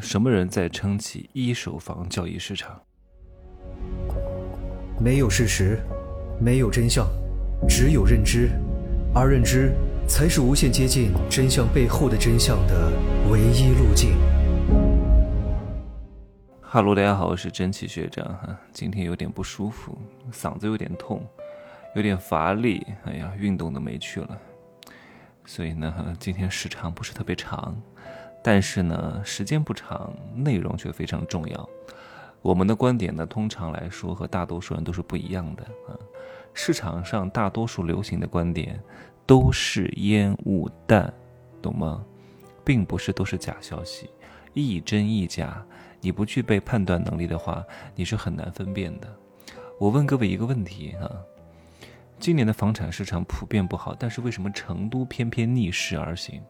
什么人在撑起一手房交易市场？没有事实，没有真相，只有认知，而认知才是无限接近真相背后的真相的唯一路径。哈喽，大家好，我是真气学长哈，今天有点不舒服，嗓子有点痛，有点乏力，哎呀，运动都没去了，所以呢，今天时长不是特别长。但是呢，时间不长，内容却非常重要。我们的观点呢，通常来说和大多数人都是不一样的啊。市场上大多数流行的观点都是烟雾弹，懂吗？并不是都是假消息，一真一假，你不具备判断能力的话，你是很难分辨的。我问各位一个问题啊：今年的房产市场普遍不好，但是为什么成都偏偏逆势而行？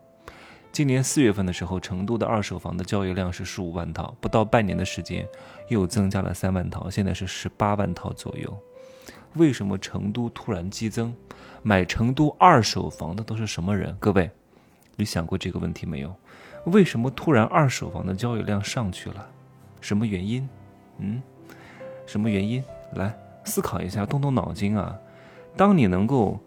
今年四月份的时候，成都的二手房的交易量是十五万套，不到半年的时间又增加了三万套，现在是十八万套左右。为什么成都突然激增？买成都二手房的都是什么人？各位，你想过这个问题没有？为什么突然二手房的交易量上去了？什么原因？嗯，什么原因？来思考一下，动动脑筋啊！当你能够。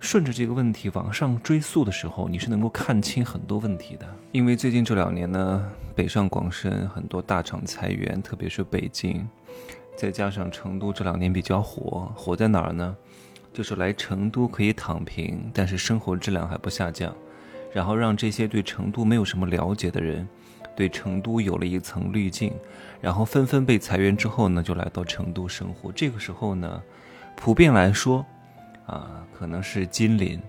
顺着这个问题往上追溯的时候，你是能够看清很多问题的。因为最近这两年呢，北上广深很多大厂裁员，特别是北京，再加上成都这两年比较火，火在哪儿呢？就是来成都可以躺平，但是生活质量还不下降，然后让这些对成都没有什么了解的人，对成都有了一层滤镜，然后纷纷被裁员之后呢，就来到成都生活。这个时候呢，普遍来说。啊，可能是金领，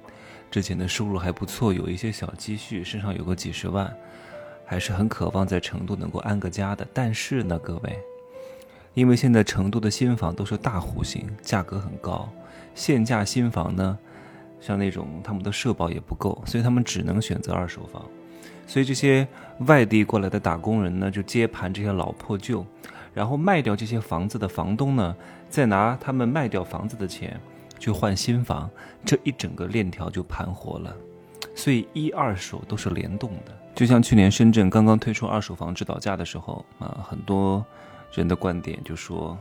之前的收入还不错，有一些小积蓄，身上有个几十万，还是很渴望在成都能够安个家的。但是呢，各位，因为现在成都的新房都是大户型，价格很高，限价新房呢，像那种他们的社保也不够，所以他们只能选择二手房。所以这些外地过来的打工人呢，就接盘这些老破旧，然后卖掉这些房子的房东呢，再拿他们卖掉房子的钱。去换新房，这一整个链条就盘活了，所以一二手都是联动的。就像去年深圳刚刚推出二手房指导价的时候啊，很多人的观点就说：“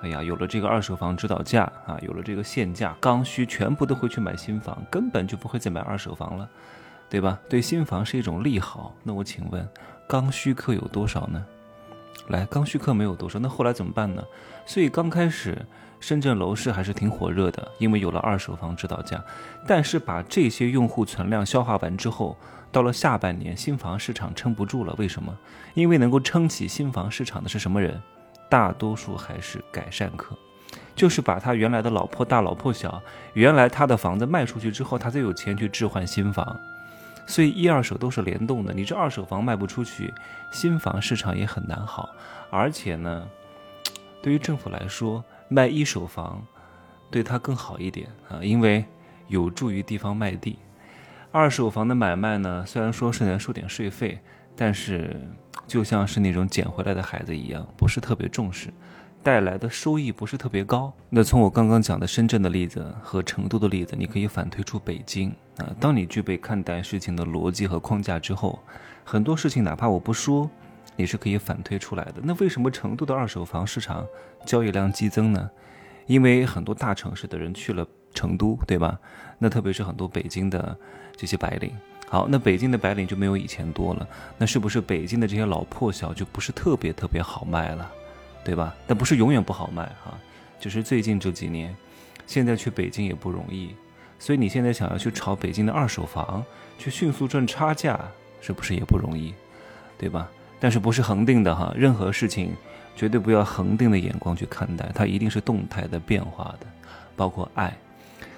哎呀，有了这个二手房指导价啊，有了这个限价，刚需全部都会去买新房，根本就不会再买二手房了，对吧？对新房是一种利好。那我请问，刚需客有多少呢？来，刚需客没有多少，那后来怎么办呢？所以刚开始。深圳楼市还是挺火热的，因为有了二手房指导价。但是把这些用户存量消化完之后，到了下半年，新房市场撑不住了。为什么？因为能够撑起新房市场的是什么人？大多数还是改善客，就是把他原来的老破大、老破小，原来他的房子卖出去之后，他再有钱去置换新房。所以一二手都是联动的。你这二手房卖不出去，新房市场也很难好。而且呢，对于政府来说，卖一手房，对他更好一点啊，因为有助于地方卖地。二手房的买卖呢，虽然说是能收点税费，但是就像是那种捡回来的孩子一样，不是特别重视，带来的收益不是特别高。那从我刚刚讲的深圳的例子和成都的例子，你可以反推出北京啊。当你具备看待事情的逻辑和框架之后，很多事情哪怕我不说。你是可以反推出来的。那为什么成都的二手房市场交易量激增呢？因为很多大城市的人去了成都，对吧？那特别是很多北京的这些白领。好，那北京的白领就没有以前多了。那是不是北京的这些老破小就不是特别特别好卖了，对吧？但不是永远不好卖哈，就是最近这几年，现在去北京也不容易。所以你现在想要去炒北京的二手房，去迅速赚差价，是不是也不容易，对吧？但是不是恒定的哈？任何事情绝对不要恒定的眼光去看待，它一定是动态的变化的，包括爱。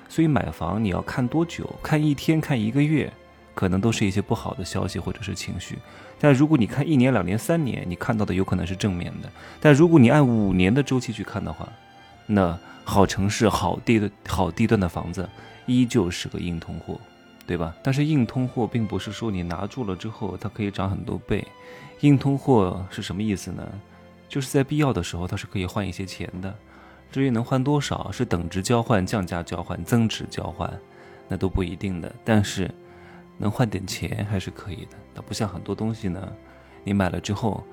所以买房你要看多久？看一天、看一个月，可能都是一些不好的消息或者是情绪。但如果你看一年、两年、三年，你看到的有可能是正面的。但如果你按五年的周期去看的话，那好城市、好地的好地段的房子依旧是个硬通货。对吧？但是硬通货并不是说你拿住了之后它可以涨很多倍，硬通货是什么意思呢？就是在必要的时候它是可以换一些钱的，至于能换多少，是等值交换、降价交换、增值交换，那都不一定的。但是能换点钱还是可以的。它不像很多东西呢，你买了之后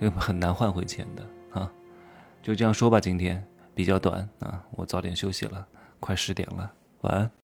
又，很难换回钱的啊。就这样说吧，今天比较短啊，我早点休息了，快十点了，晚安。